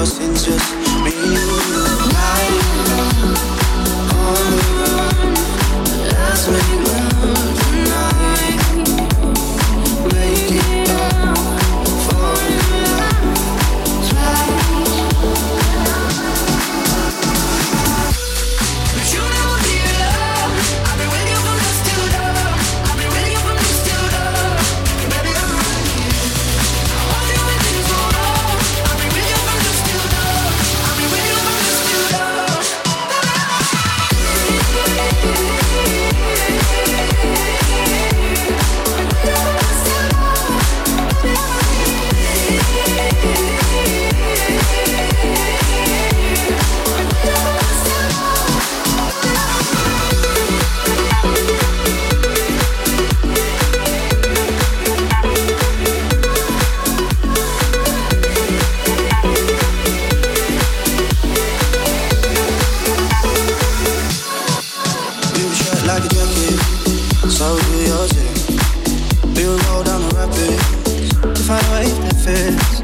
lost just We'll go down the rapids to find a way that.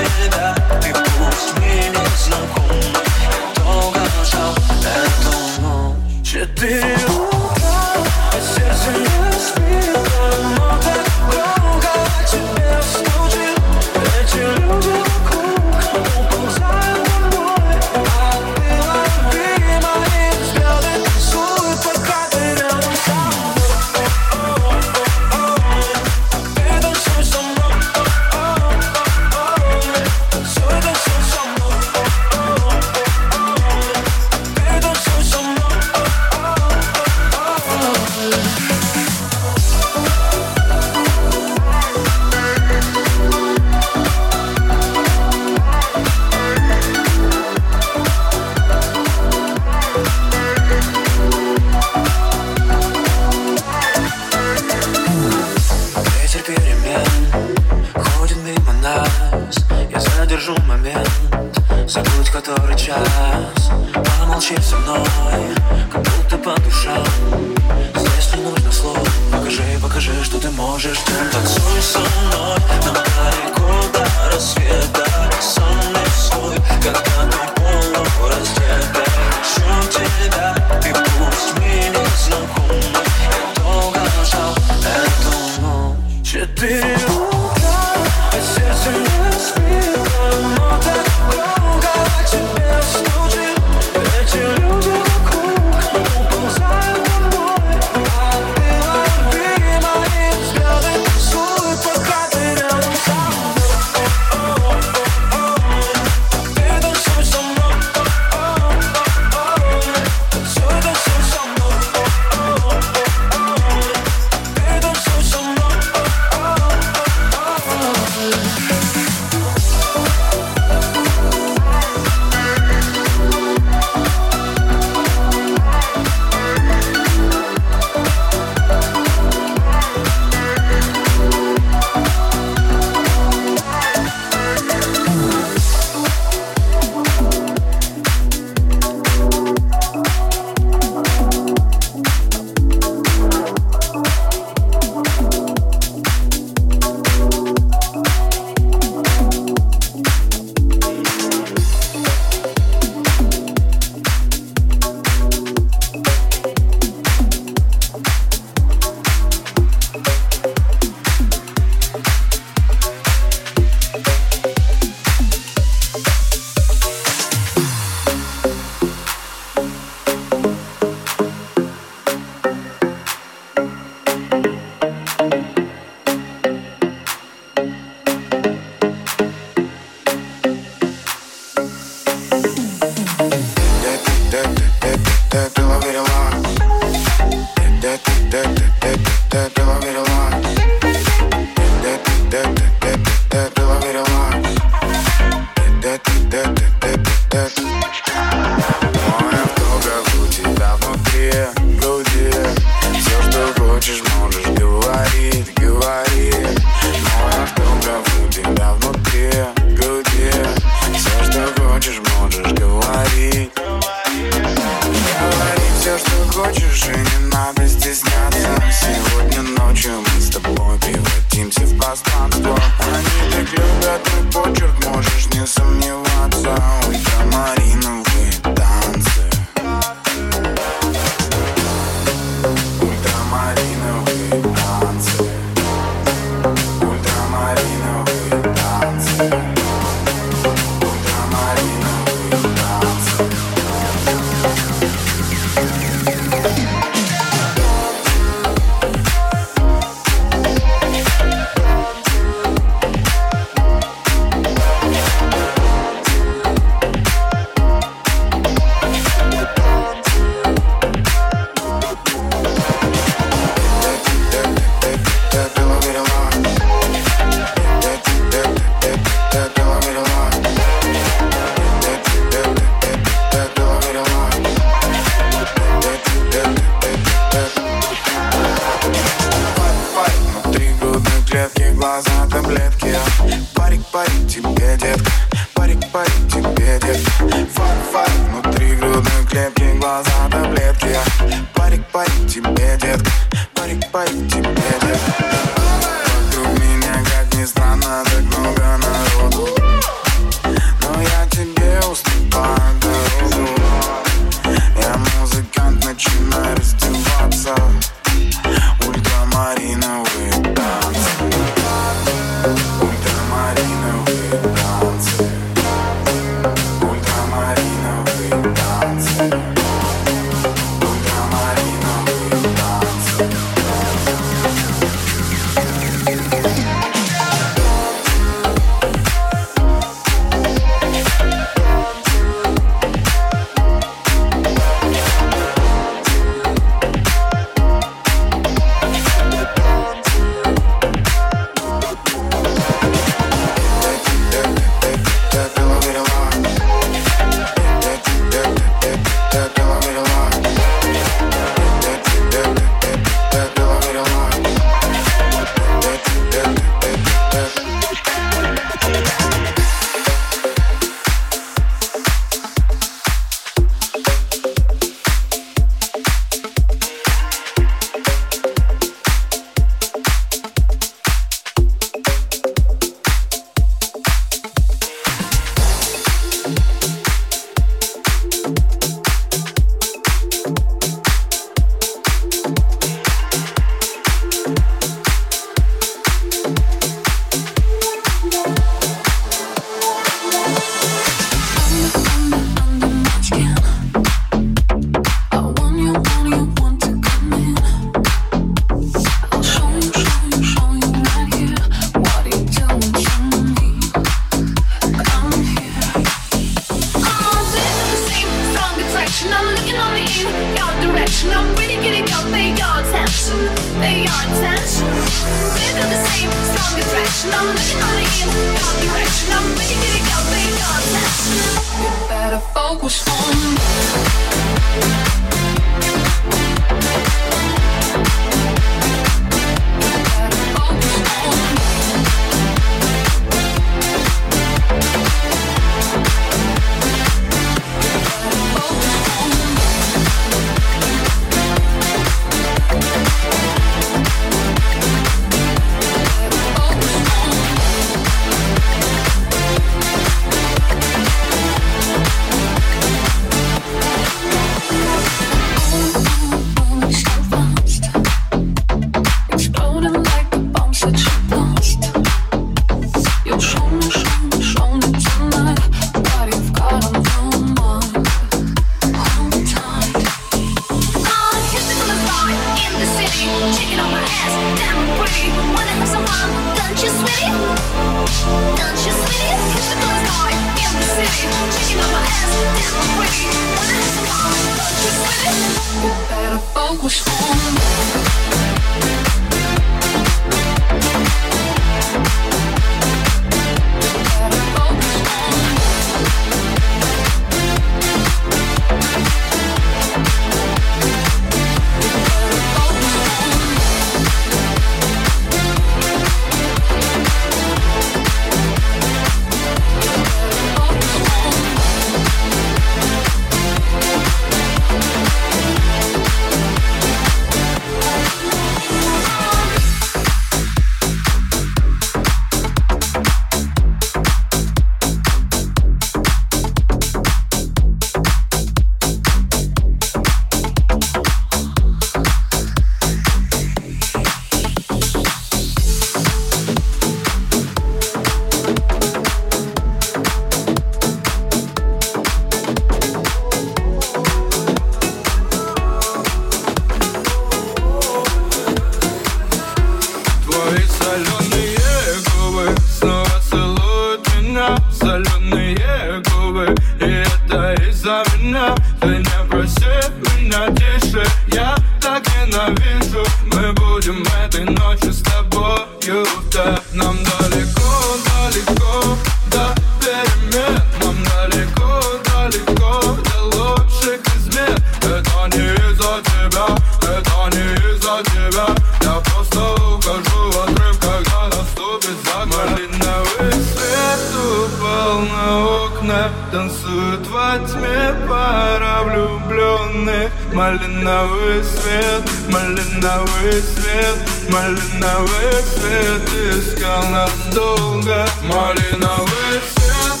за тебя. Я просто ухожу в отрыв, когда наступит закат Малиновый свет упал на окна. Танцуют во тьме пара влюбленных. Малиновый свет, малиновый свет Малиновый свет искал нас долго. Малиновый свет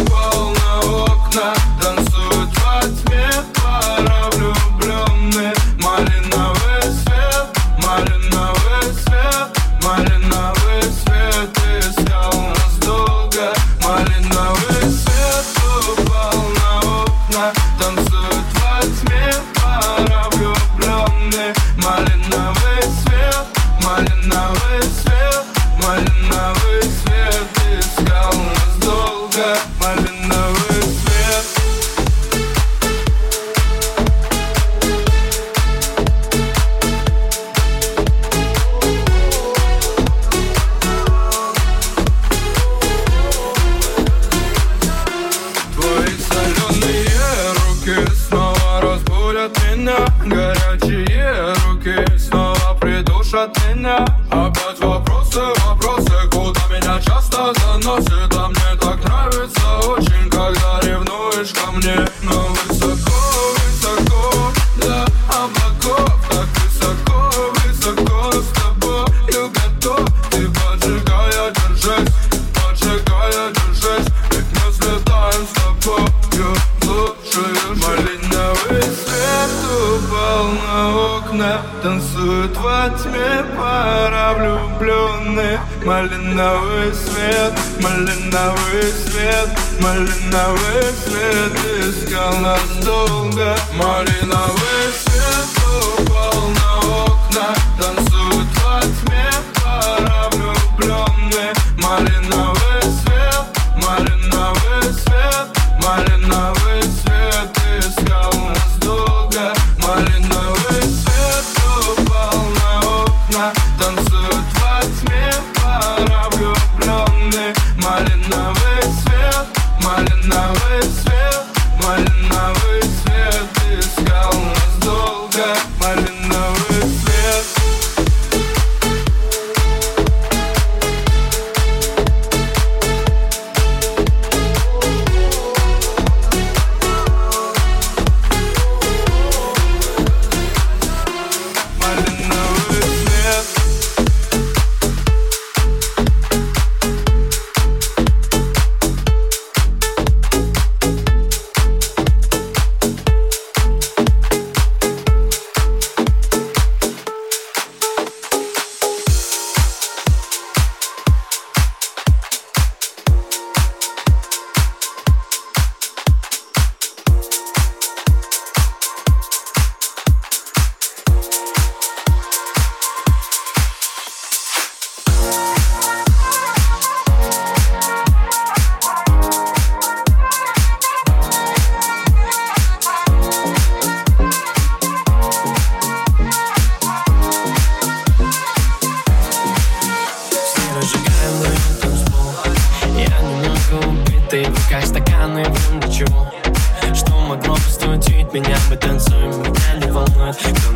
упал на окна. now. i moi, donne Cause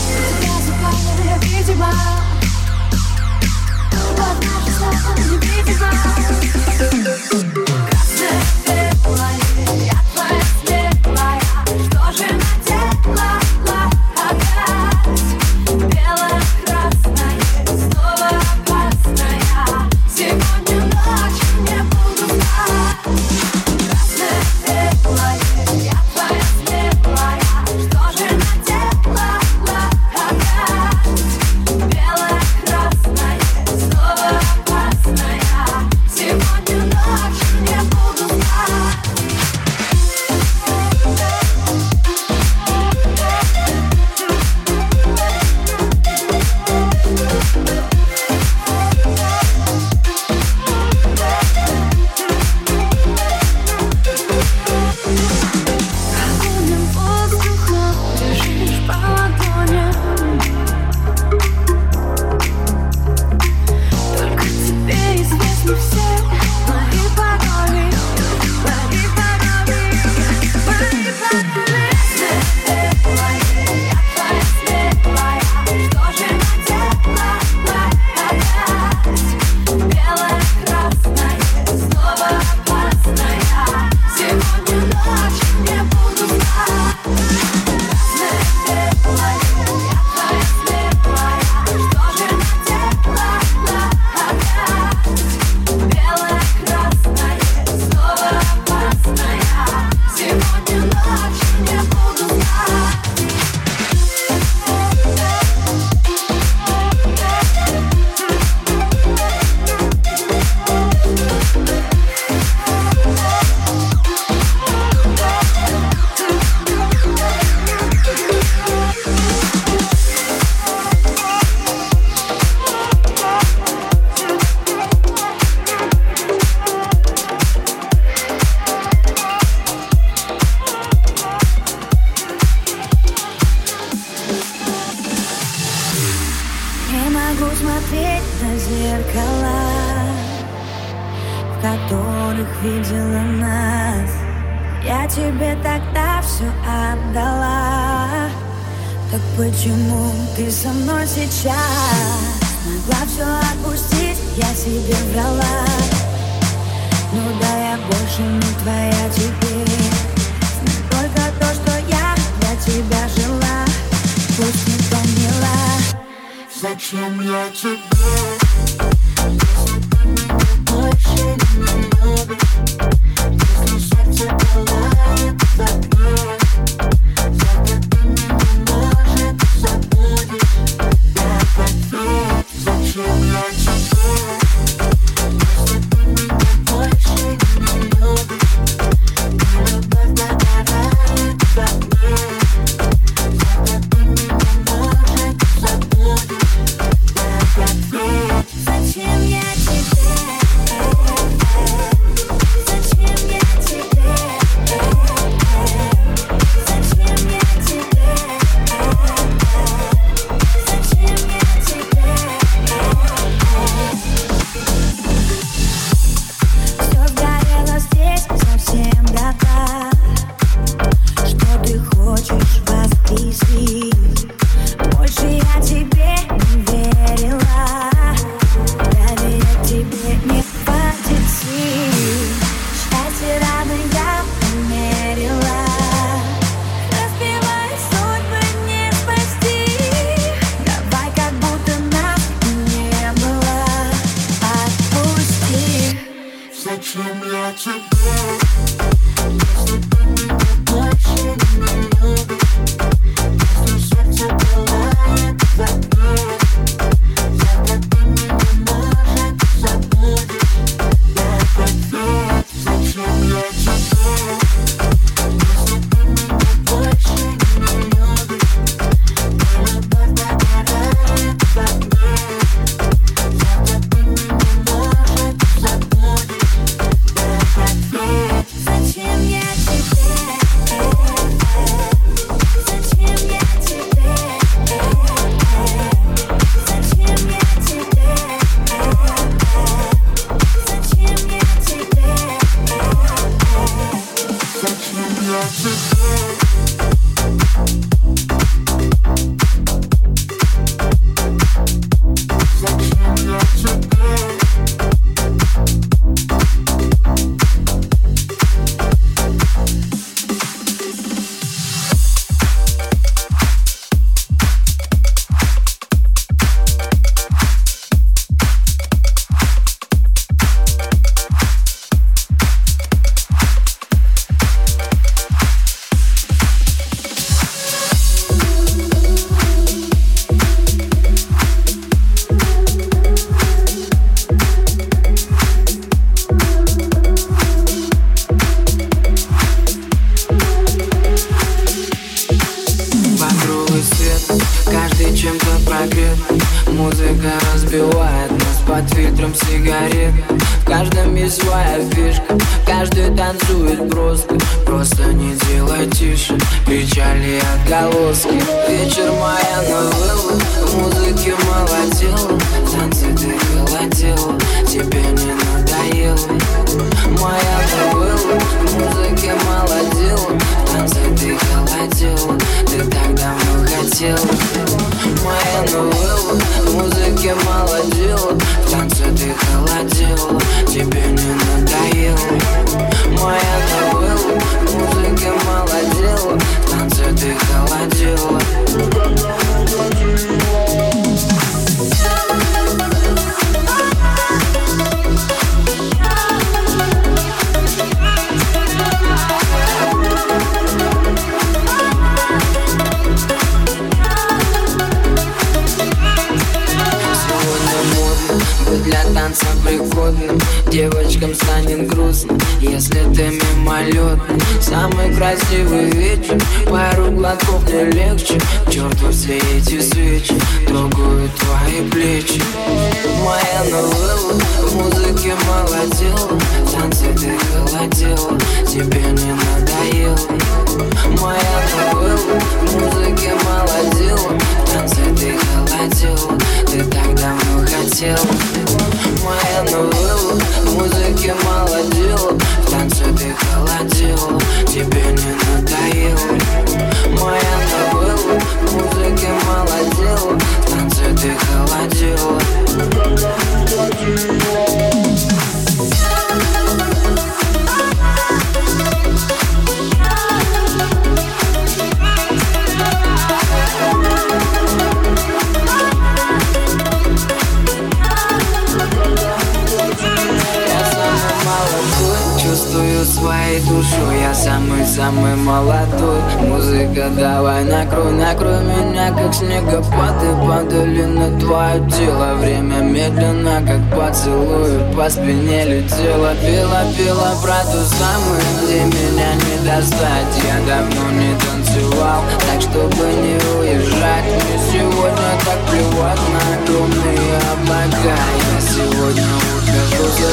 своей душой Я самый-самый молодой. Музыка, давай накрой, накрой меня, как снегопад. Падали на твое тело. Время медленно, как поцелуй По спине летела, пила, пила про ту самую Где меня не достать. Я давно не танцевал Так, чтобы не уезжать. Мне сегодня так плевать на огромные облака. Я сегодня Скажу все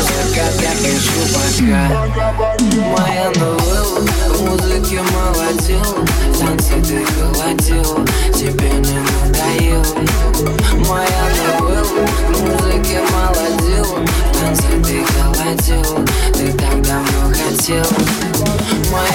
я и пока Моя новелла музыки музыке танцы ты холодила Тебе не надоело Моя новелла музыки музыке молодила В ты холодила Ты так давно хотела Моя